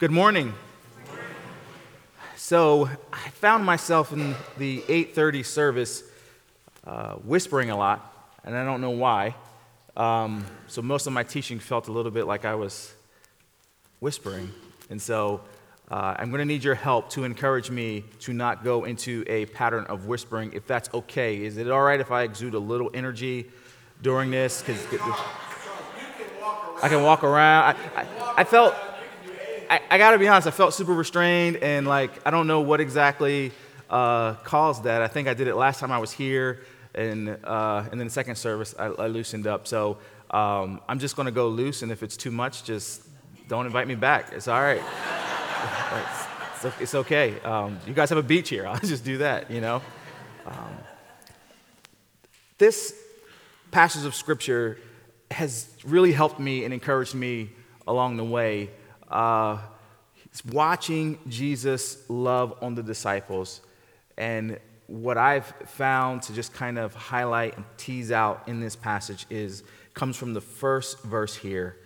Good morning. So I found myself in the 8:30 service uh, whispering a lot, and I don't know why. Um, so most of my teaching felt a little bit like I was whispering, and so uh, I'm going to need your help to encourage me to not go into a pattern of whispering. If that's okay, is it all right if I exude a little energy during this? Because I can walk around. I, I, I felt I, I got to be honest, I felt super restrained, and like, I don't know what exactly uh, caused that. I think I did it last time I was here, and, uh, and then the second service, I, I loosened up. So um, I'm just to go loose, and if it's too much, just don't invite me back. It's all right. it's, it's, okay. Um, you guys have a beach here. I'll just do that, you know? Um, this passage of scripture has really helped me and encouraged me along the way uh, watching Jesus love on the disciples. And what I've found to just kind of highlight and tease out in this passage is comes from the first verse here.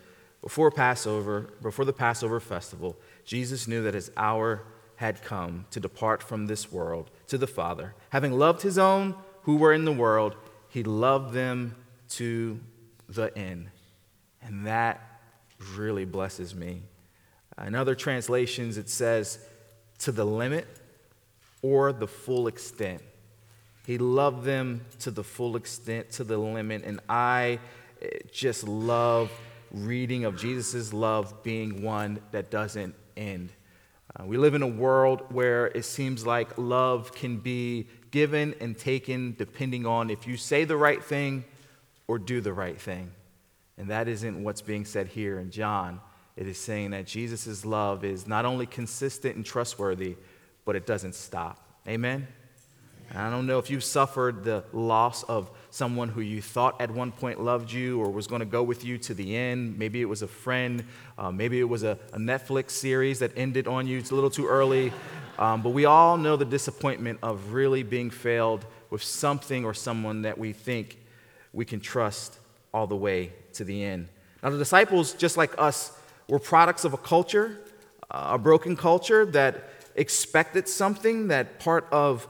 Before Passover, before the Passover festival, Jesus knew that his hour had come to depart from this world to the Father. Having loved his own who were in the world, he loved them to the end. And that really blesses me. In other translations, it says, to the limit or the full extent. He loved them to the full extent, to the limit. And I eh, just love reading of Jesus' love being one that doesn't end. Uh, we live in a world where it seems like love can be given and taken depending on if you say the right thing or do the right thing. And that isn't what's being said here in John. It is saying that Jesus' love is not only consistent and trustworthy, but it doesn't stop. Amen? And I don't know if you've suffered the loss of someone who you thought at one point loved you or was going to go with you to the end. Maybe it was a friend. Uh, maybe it was a, a, Netflix series that ended on you. It's a little too early. Um, but we all know the disappointment of really being failed with something or someone that we think we can trust all the way to the end. Now, the disciples, just like us, we're products of a culture, a broken culture that expected something that part of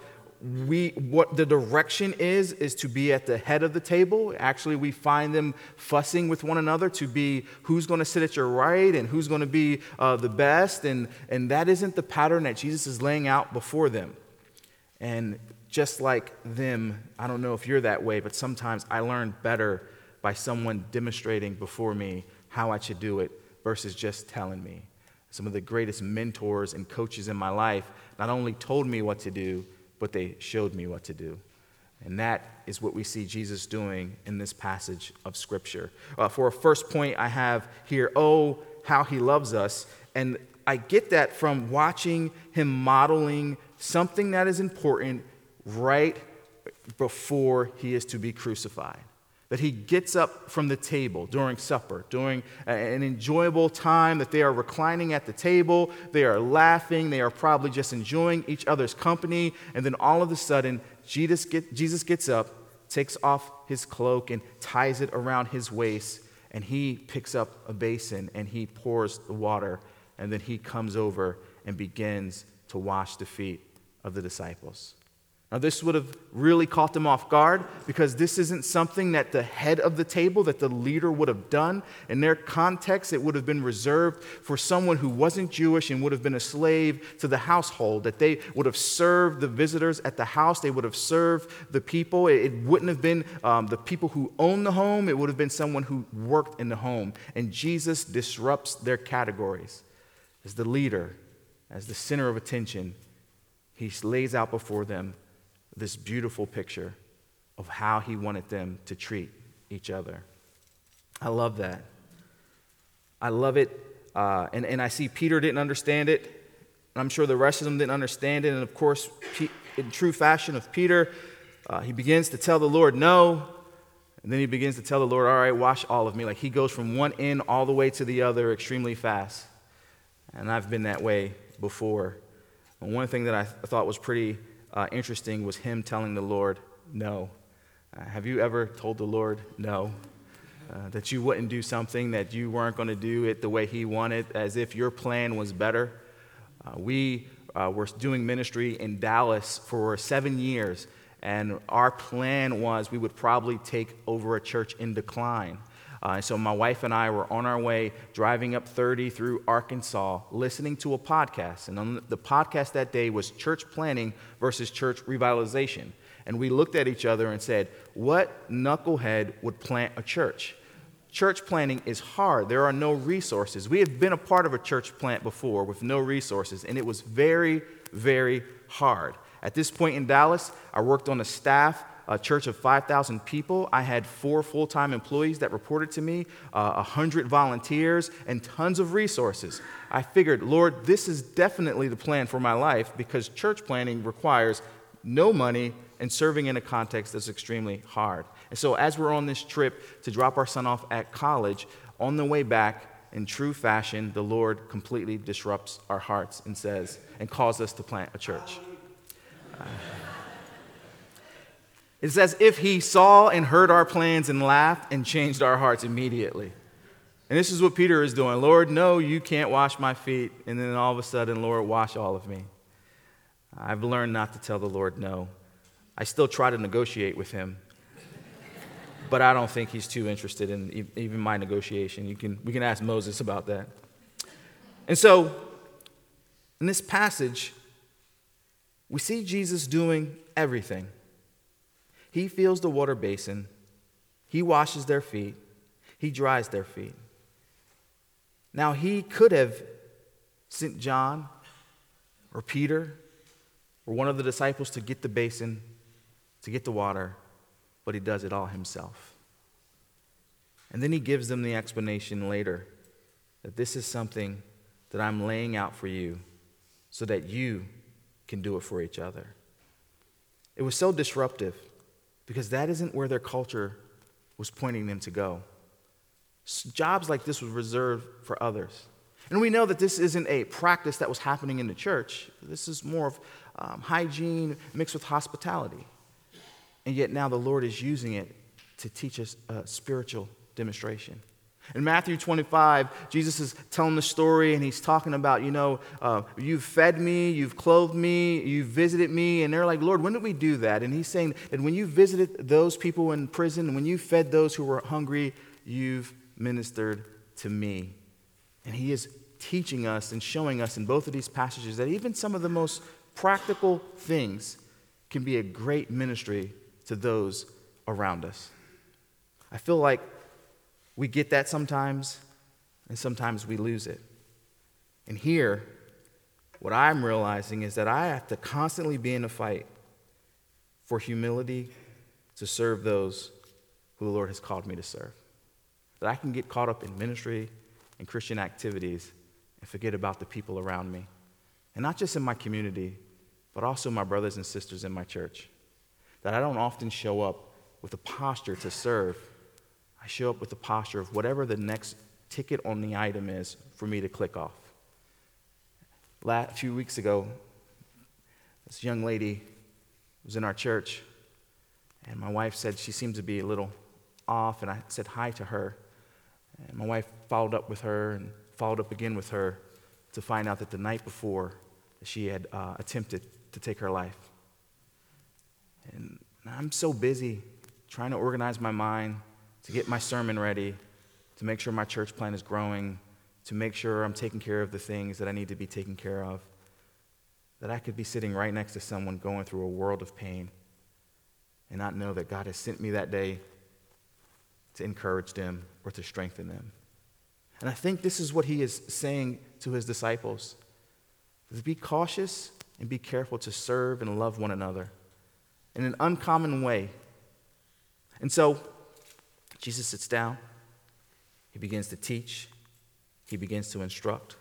we what the direction is is to be at the head of the table. Actually we find them fussing with one another to be who's going to sit at your right and who's going to be uh, the best and and that isn't the pattern that jesus is laying out before them. And just like them i don't know if you're that way but sometimes i learn better by someone demonstrating before me how i should do it versus just telling me. Some of the greatest mentors and coaches in my life not only told me what to do, but they showed me what to do. And that is what we see Jesus doing in this passage of Scripture. Uh, for a first point, I have here, oh, how he loves us. And I get that from watching him modeling something that is important right before he is to be crucified that he gets up from the table during supper, during an enjoyable time, that they are reclining at the table, they are laughing, they are probably just enjoying each other's company, and then all of a sudden, Jesus, get, Jesus gets up, takes off his cloak, and ties it around his waist, and he picks up a basin and he pours the water, and then he comes over and begins to wash the feet of the disciples. Now, this would have really caught them off guard because this isn't something that the head of the table, that the leader would have done. In their context, it would have been reserved for someone who wasn't Jewish and would have been a slave to the household, that they would have served the visitors at the house, they would have served the people. It wouldn't have been um, the people who owned the home, it would have been someone who worked in the home. And Jesus disrupts their categories. As the leader, as the center of attention, he lays out before them this beautiful picture of how he wanted them to treat each other. I love that. I love it. Uh, and, and I see Peter didn't understand it. And I'm sure the rest of them didn't understand it. And of course, in true fashion of Peter, uh, he begins to tell the Lord no. And then he begins to tell the Lord, all right, wash all of me. Like he goes from one end all the way to the other extremely fast. And I've been that way before. And one thing that I thought was pretty uh, interesting was him telling the Lord no. Uh, have you ever told the Lord no? uh, that you wouldn't do something, that you weren't going to do it the way He wanted, as if your plan was better. Uh, we uh, were doing ministry in Dallas for seven years, and our plan was we would probably take over a church in decline. Uh, so my wife and I were on our way driving up 30 through Arkansas, listening to a podcast. And on the podcast that day was church planting versus church revitalization. And we looked at each other and said, What knucklehead would plant a church? Church planting is hard. There are no resources. We have been a part of a church plant before with no resources, and it was very, very hard. At this point in Dallas, I worked on a staff a church of 5,000 people. I had four full time employees that reported to me, uh, 100 volunteers, and tons of resources. I figured, Lord, this is definitely the plan for my life because church planting requires no money and serving in a context that's extremely hard. And so, as we're on this trip to drop our son off at college, on the way back, in true fashion, the Lord completely disrupts our hearts and says, and calls us to plant a church. Uh, it's as if he saw and heard our plans and laughed and changed our hearts immediately. And this is what Peter is doing Lord, no, you can't wash my feet. And then all of a sudden, Lord, wash all of me. I've learned not to tell the Lord no. I still try to negotiate with him, but I don't think he's too interested in even my negotiation. You can, we can ask Moses about that. And so, in this passage, we see Jesus doing everything. He fills the water basin, he washes their feet, he dries their feet. Now, he could have sent John or Peter or one of the disciples to get the basin, to get the water, but he does it all himself. And then he gives them the explanation later that this is something that I'm laying out for you so that you can do it for each other. It was so disruptive because that isn't where their culture was pointing them to go. Jobs like this was reserved for others. And we know that this isn't a practice that was happening in the church. This is more of um, hygiene mixed with hospitality. And yet now the Lord is using it to teach us a spiritual demonstration. In Matthew 25, Jesus is telling the story and he's talking about, you know, uh, you've fed me, you've clothed me, you've visited me. And they're like, Lord, when did we do that? And he's saying that when you visited those people in prison, and when you fed those who were hungry, you've ministered to me. And he is teaching us and showing us in both of these passages that even some of the most practical things can be a great ministry to those around us. I feel like we get that sometimes, and sometimes we lose it. And here, what I'm realizing is that I have to constantly be in a fight for humility to serve those who the Lord has called me to serve. That I can get caught up in ministry and Christian activities and forget about the people around me. And not just in my community, but also my brothers and sisters in my church. That I don't often show up with a posture to serve I show up with the posture of whatever the next ticket on the item is for me to click off. a few weeks ago, this young lady was in our church, and my wife said she seemed to be a little off, and I said hi to her. And my wife followed up with her and followed up again with her to find out that the night before she had uh, attempted to take her life. And I'm so busy trying to organize my mind to get my sermon ready, to make sure my church plant is growing, to make sure I'm taking care of the things that I need to be taken care of, that I could be sitting right next to someone going through a world of pain and not know that God has sent me that day to encourage them or to strengthen them. And I think this is what he is saying to his disciples. To be cautious and be careful to serve and love one another in an uncommon way. And so Jesus sits down, he begins to teach, he begins to instruct.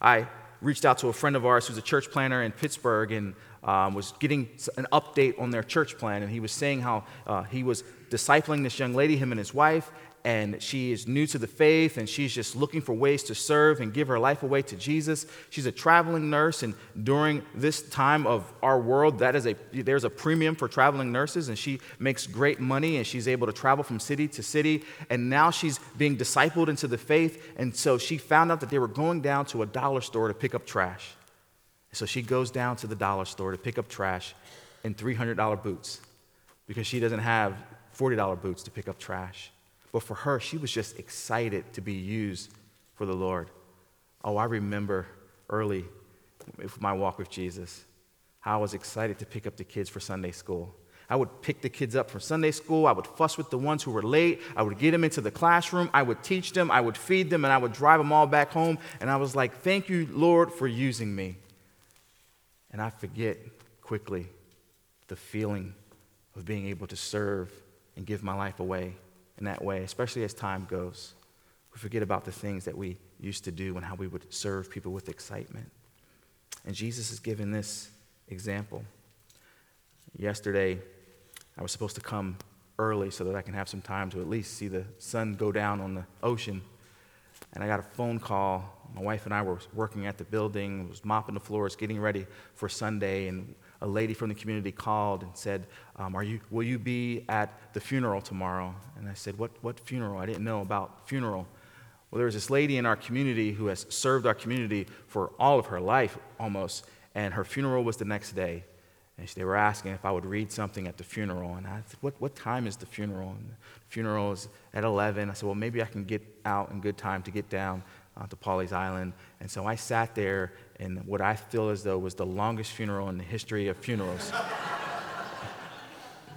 I reached out to a friend of ours who's a church planter in Pittsburgh and um, was getting an update on their church plant. And he was saying how uh, he was discipling this young lady, him and his wife, and she is new to the faith and she's just looking for ways to serve and give her life away to Jesus. She's a traveling nurse and during this time of our world that is a there's a premium for traveling nurses and she makes great money and she's able to travel from city to city and now she's being discipled into the faith and so she found out that they were going down to a dollar store to pick up trash. So she goes down to the dollar store to pick up trash in $300 boots because she doesn't have $40 boots to pick up trash. But for her, she was just excited to be used for the Lord. Oh, I remember early my walk with Jesus how I was excited to pick up the kids for Sunday school. I would pick the kids up from Sunday school. I would fuss with the ones who were late. I would get them into the classroom. I would teach them. I would feed them, and I would drive them all back home. And I was like, Thank you, Lord, for using me. And I forget quickly the feeling of being able to serve and give my life away in that way, especially as time goes. We forget about the things that we used to do and how we would serve people with excitement. And Jesus is giving this example. Yesterday, I was supposed to come early so that I can have some time to at least see the sun go down on the ocean. And I got a phone call. My wife and I were working at the building, was mopping the floors, getting ready for Sunday, and a lady from the community called and said, um, are you, Will you be at the funeral tomorrow? And I said, what, what funeral? I didn't know about funeral. Well, there was this lady in our community who has served our community for all of her life almost, and her funeral was the next day. And they were asking if I would read something at the funeral. And I said, What, what time is the funeral? And the funeral is at 11. I said, Well, maybe I can get out in good time to get down uh, to Pawleys Island. And so I sat there in what I feel as though was the longest funeral in the history of funerals.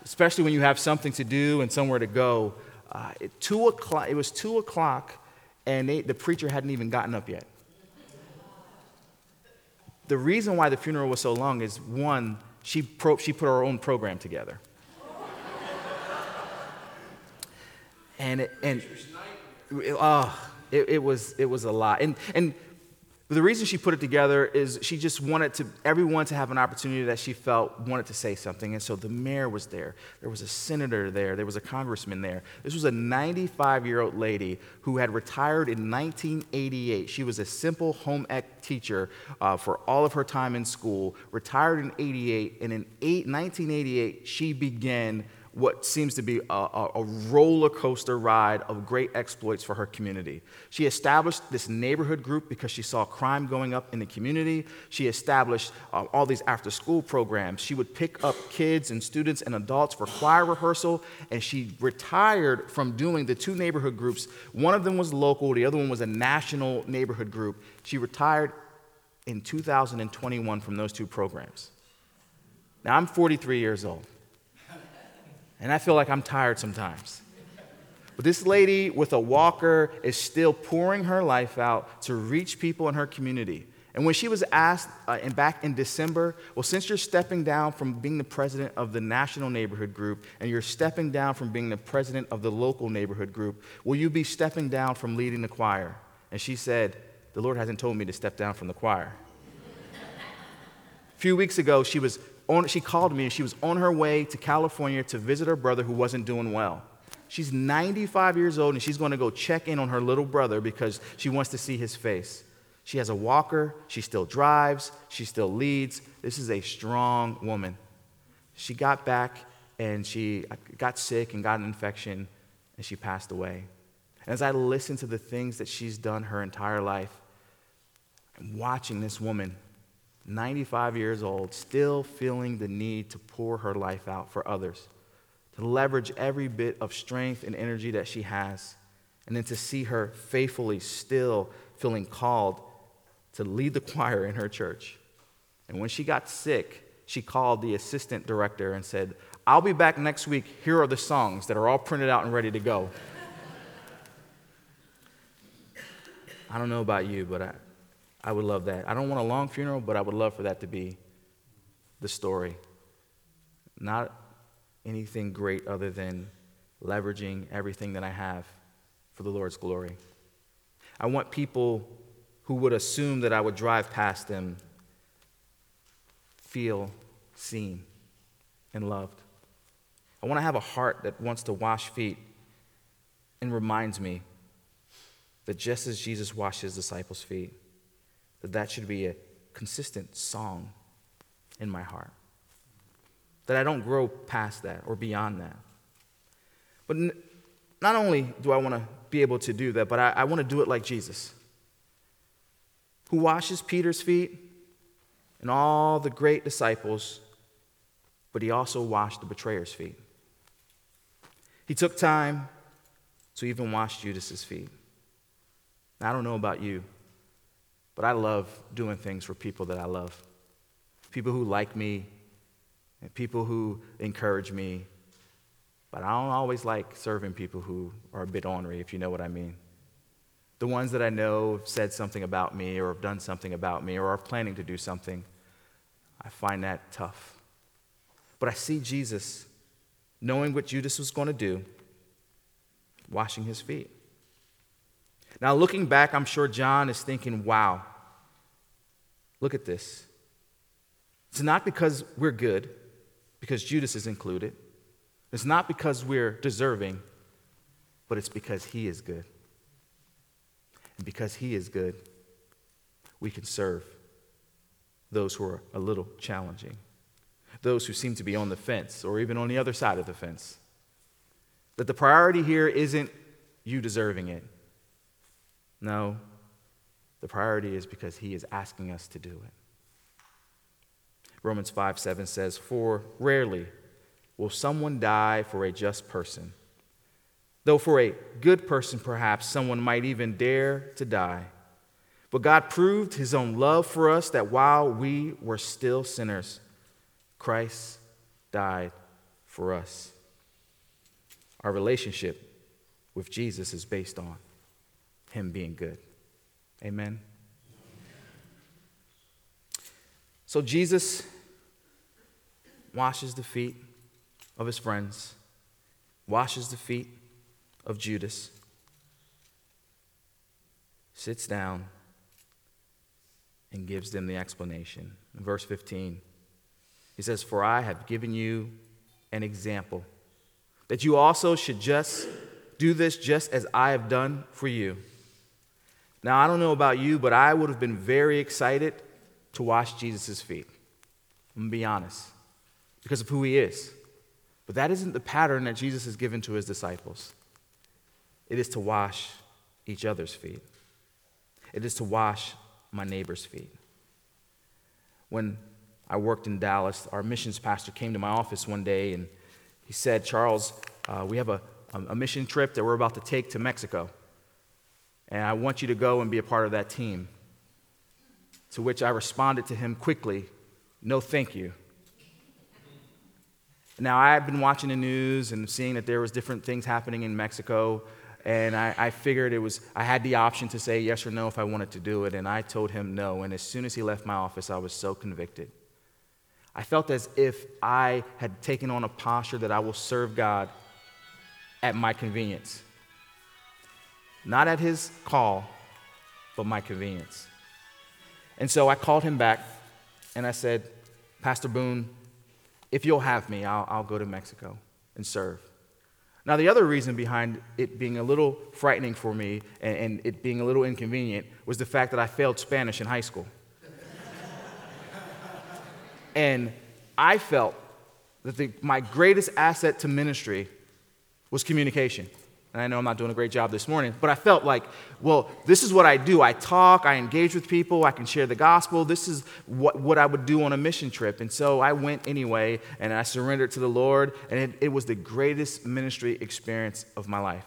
Especially when you have something to do and somewhere to go. Uh, it, two o'clock, it was 2 o'clock, and they, the preacher hadn't even gotten up yet. The reason why the funeral was so long is one, she, pro, she put her own program together. and it, and oh, it, it, was, it was a lot. And, and the reason she put it together is she just wanted to, everyone to have an opportunity that she felt wanted to say something. And so the mayor was there. There was a senator there. There was a congressman there. This was a 95 year old lady who had retired in 1988. She was a simple home ec teacher uh, for all of her time in school, retired in 88. And in eight, 1988, she began what seems to be a, a, roller coaster ride of great exploits for her community. She established this neighborhood group because she saw crime going up in the community. She established uh, all these after school programs. She would pick up kids and students and adults for choir rehearsal, and she retired from doing the two neighborhood groups. One of them was local, the other one was a national neighborhood group. She retired in 2021 from those two programs. Now, I'm 43 years old. And I feel like I'm tired sometimes. But this lady with a walker is still pouring her life out to reach people in her community. And when she was asked uh, and back in December, well, since you're stepping down from being the president of the national neighborhood group and you're stepping down from being the president of the local neighborhood group, will you be stepping down from leading the choir? And she said, The Lord hasn't told me to step down from the choir. a few weeks ago, she was on, she called me and she was on her way to California to visit her brother who wasn't doing well. She's 95 years old and she's going to go check in on her little brother because she wants to see his face. She has a walker, she still drives, she still leads. This is a strong woman. She got back and she got sick and got an infection and she passed away. And as I listen to the things that she's done her entire life, I'm watching this woman 95 years old, still feeling the need to pour her life out for others, to leverage every bit of strength and energy that she has, and then to see her faithfully still feeling called to lead the choir in her church. And when she got sick, she called the assistant director and said, I'll be back next week. Here are the songs that are all printed out and ready to go. I don't know about you, but I, I would love that. I don't want a long funeral, but I would love for that to be the story. Not anything great other than leveraging everything that I have for the Lord's glory. I want people who would assume that I would drive past them feel seen and loved. I want to have a heart that wants to wash feet and reminds me that just as Jesus washed his disciples' feet, that that should be a consistent song in my heart. That I don't grow past that or beyond that. But n- not only do I want to be able to do that, but I, I want to do it like Jesus, who washes Peter's feet and all the great disciples, but he also washed the betrayer's feet. He took time to even wash Judas's feet. Now, I don't know about you, but I love doing things for people that I love. People who like me, and people who encourage me. But I don't always like serving people who are a bit ornery, if you know what I mean. The ones that I know have said something about me or have done something about me or are planning to do something, I find that tough. But I see Jesus, knowing what Judas was going to do, washing his feet. Now, looking back, I'm sure John is thinking, wow, look at this. It's not because we're good, because Judas is included. It's not because we're deserving, but it's because he is good. And because he is good, we can serve those who are a little challenging, those who seem to be on the fence or even on the other side of the fence. That the priority here isn't you deserving it. No, the priority is because he is asking us to do it. Romans 5 7 says, For rarely will someone die for a just person, though for a good person, perhaps someone might even dare to die. But God proved his own love for us that while we were still sinners, Christ died for us. Our relationship with Jesus is based on him being good. Amen. So Jesus washes the feet of his friends, washes the feet of Judas, sits down, and gives them the explanation. In verse 15, he says, For I have given you an example, that you also should just do this just as I have done for you. Now, I don't know about you, but I would have been very excited to wash Jesus' feet. I'm going to be honest, because of who he is. But that isn't the pattern that Jesus has given to his disciples. It is to wash each other's feet, it is to wash my neighbor's feet. When I worked in Dallas, our missions pastor came to my office one day and he said, Charles, uh, we have a, a mission trip that we're about to take to Mexico. And I want you to go and be a part of that team. To which I responded to him quickly, No, thank you. Now, I've been watching the news and seeing that there was different things happening in Mexico, and I, I, figured it was, I had the option to say yes or no if I wanted to do it, and I told him no. And as soon as he left my office, I was so convicted. I felt as if I had taken on a posture that I will serve God at my convenience. Not at his call, but my convenience. And so I called him back and I said, Pastor Boone, if you'll have me, I'll, I'll go to Mexico and serve. Now, the other reason behind it being a little frightening for me and, and it being a little inconvenient was the fact that I failed Spanish in high school. and I felt that the, my greatest asset to ministry was communication. And I know I'm not doing a great job this morning, but I felt like, well, this is what I do. I talk, I engage with people, I can share the gospel. This is what, what I would do on a mission trip. And so I went anyway, and I surrendered to the Lord, and it, it was the greatest ministry experience of my life.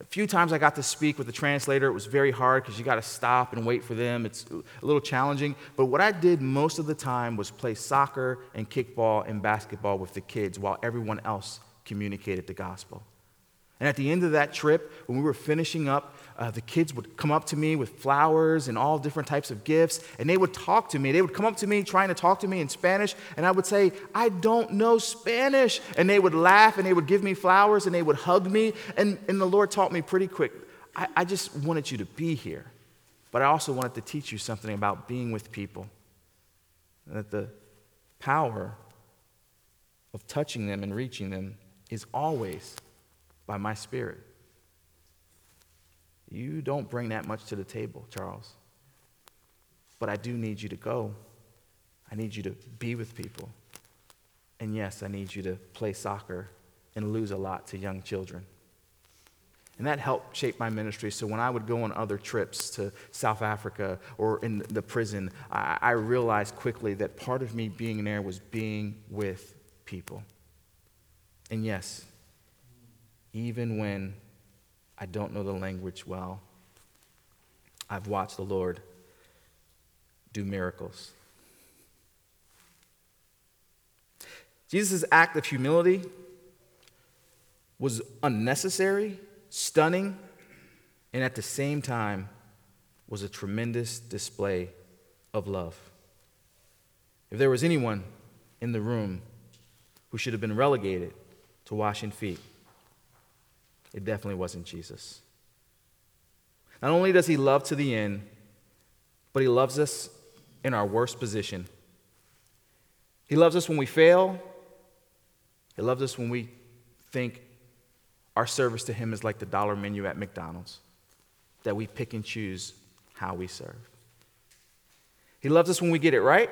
A few times I got to speak with the translator. It was very hard because you got to stop and wait for them. It's a little challenging. But what I did most of the time was play soccer and kickball and basketball with the kids while everyone else communicated the gospel. And at the end of that trip, when we were finishing up, uh, the kids would come up to me with flowers and all different types of gifts, and they would talk to me. They would come up to me trying to talk to me in Spanish, and I would say, I don't know Spanish. And they would laugh, and they would give me flowers, and they would hug me. And, and the Lord taught me pretty quick I, I just wanted you to be here, but I also wanted to teach you something about being with people. That the power of touching them and reaching them is always by my spirit. You don't bring that much to the table, Charles. But I do need you to go. I need you to be with people. And yes, I need you to play soccer and lose a lot to young children. And that helped shape my ministry. So when I would go on other trips to South Africa or in the prison, I, realized quickly that part of me being there was being with people. And yes, even when I don't know the language well, I've watched the Lord do miracles. Jesus' act of humility was unnecessary, stunning, and at the same time was a tremendous display of love. If there was anyone in the room who should have been relegated to washing feet, it definitely wasn't Jesus. Not only does he love to the end, but he loves us in our worst position. He loves us when we fail. He loves us when we think our service to Him is like the dollar menu at McDonald's, that we pick and choose how we serve. He loves us when we get it right,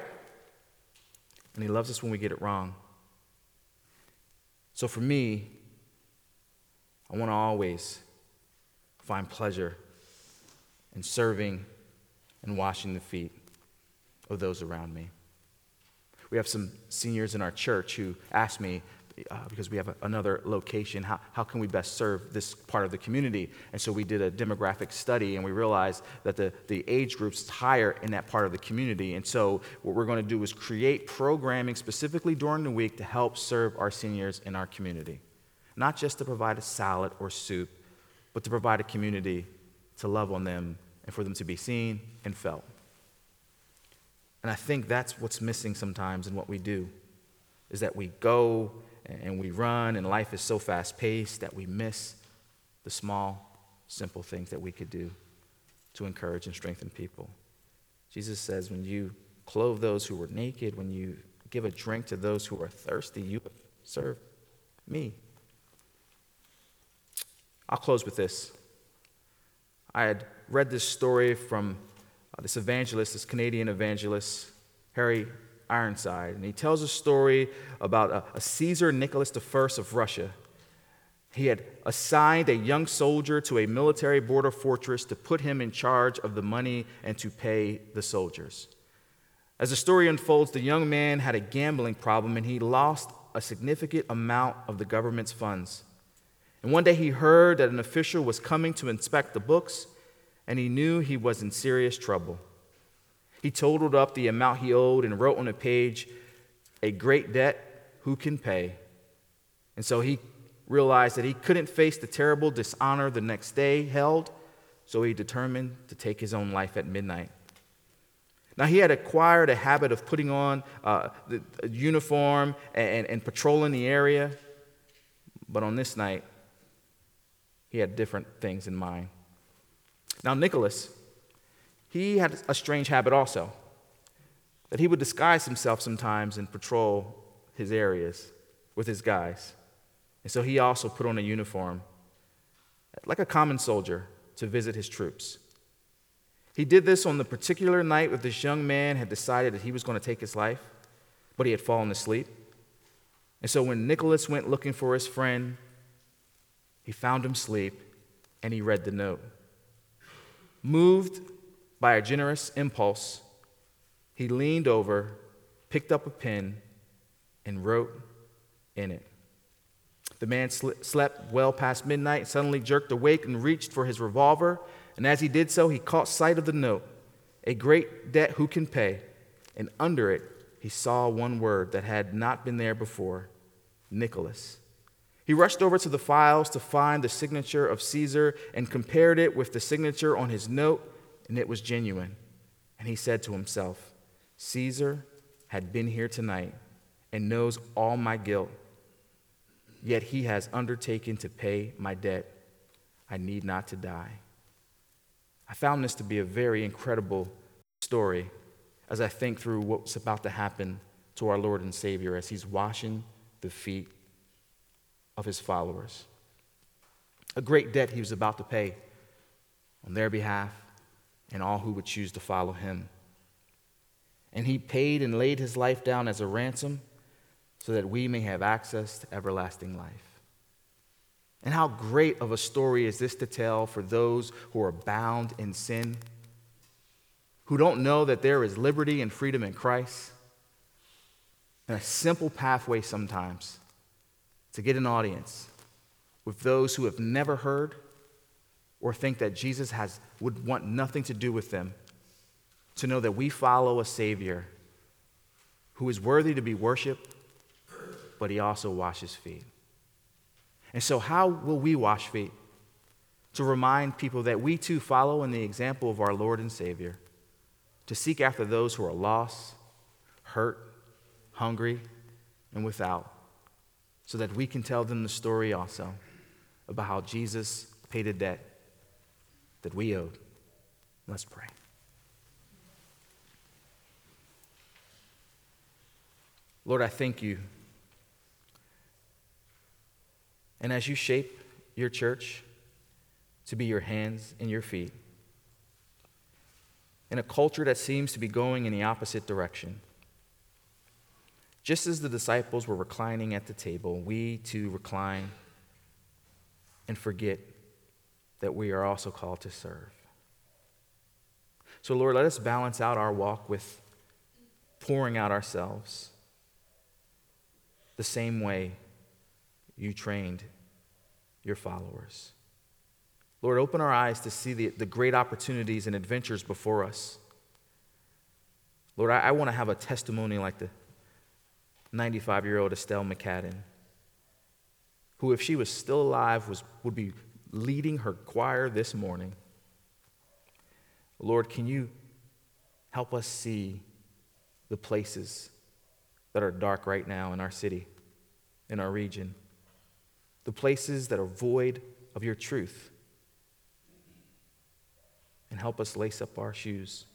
and He loves us when we get it wrong. So for me, I want to always find pleasure in serving and washing the feet of those around me. We have some seniors in our church who asked me, uh, because we have a, another location, how, how can we best serve this part of the community? And so we did a demographic study and we realized that the, the age groups higher in that part of the community. And so what we're going to do is create programming specifically during the week to help serve our seniors in our community. Not just to provide a salad or soup, but to provide a community to love on them and for them to be seen and felt. And I think that's what's missing sometimes in what we do is that we go and we run, and life is so fast paced that we miss the small, simple things that we could do to encourage and strengthen people. Jesus says, when you clothe those who were naked, when you give a drink to those who are thirsty, you serve me. I'll close with this. I had read this story from uh, this evangelist, this Canadian evangelist, Harry Ironside. And he tells a story about a, a Caesar Nicholas I of Russia. He had assigned a young soldier to a military border fortress to put him in charge of the money and to pay the soldiers. As the story unfolds, the young man had a gambling problem and he lost a significant amount of the government's funds. And one day he heard that an official was coming to inspect the books, and he knew he was in serious trouble. He totaled up the amount he owed and wrote on a page, A great debt, who can pay? And so he realized that he couldn't face the terrible dishonor the next day held, so he determined to take his own life at midnight. Now, he had acquired a habit of putting on uh, the uniform and, and patrolling the area, but on this night, he had different things in mind. Now, Nicholas, he had a strange habit also that he would disguise himself sometimes and patrol his areas with his guys. And so he also put on a uniform, like a common soldier, to visit his troops. He did this on the particular night that this young man had decided that he was going to take his life, but he had fallen asleep. And so when Nicholas went looking for his friend, he found him asleep and he read the note. Moved by a generous impulse, he leaned over, picked up a pen, and wrote in it. The man sl- slept well past midnight, suddenly jerked awake and reached for his revolver. And as he did so, he caught sight of the note a great debt who can pay? And under it, he saw one word that had not been there before Nicholas. He rushed over to the files to find the signature of Caesar and compared it with the signature on his note and it was genuine. And he said to himself, Caesar had been here tonight and knows all my guilt, yet he has undertaken to pay my debt. I need not to die. I found this to be a very incredible story as I think through what's about to happen to our Lord and Savior as he's washing the feet of his followers. A great debt he was about to pay on their behalf and all who would choose to follow him. And he paid and laid his life down as a ransom so that we may have access to everlasting life. And how great of a story is this to tell for those who are bound in sin, who don't know that there is liberty and freedom in Christ, and a simple pathway sometimes to get an audience with those who have never heard or think that Jesus has, would want nothing to do with them, to know that we follow a Savior who is worthy to be worshiped, but he also washes feet. And so, how will we wash feet? To remind people that we too follow in the example of our Lord and Savior, to seek after those who are lost, hurt, hungry, and without, so that we can tell them the story also about how Jesus paid a debt that we owed. Let's pray. Lord, I thank you. And as you shape your church to be your hands and your feet, in a culture that seems to be going in the opposite direction, just as the disciples were reclining at the table, we too recline and forget that we are also called to serve. So, Lord, let us balance out our walk with pouring out ourselves the same way you trained your followers. Lord, open our eyes to see the, the great opportunities and adventures before us. Lord, I, I want to have a testimony like the 95 year old Estelle McCadden, who, if she was still alive, was, would be leading her choir this morning. Lord, can you help us see the places that are dark right now in our city, in our region, the places that are void of your truth, and help us lace up our shoes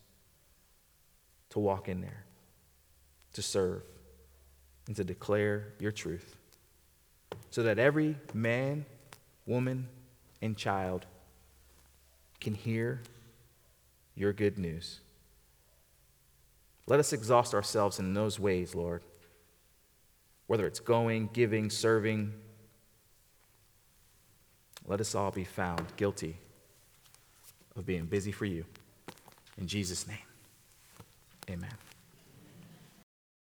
to walk in there, to serve, and to declare your truth, so that every man, woman, and child can hear your good news. Let us exhaust ourselves in those ways, Lord. Whether it's going, giving, serving, let us all be found guilty of being busy for you. In Jesus' name, amen.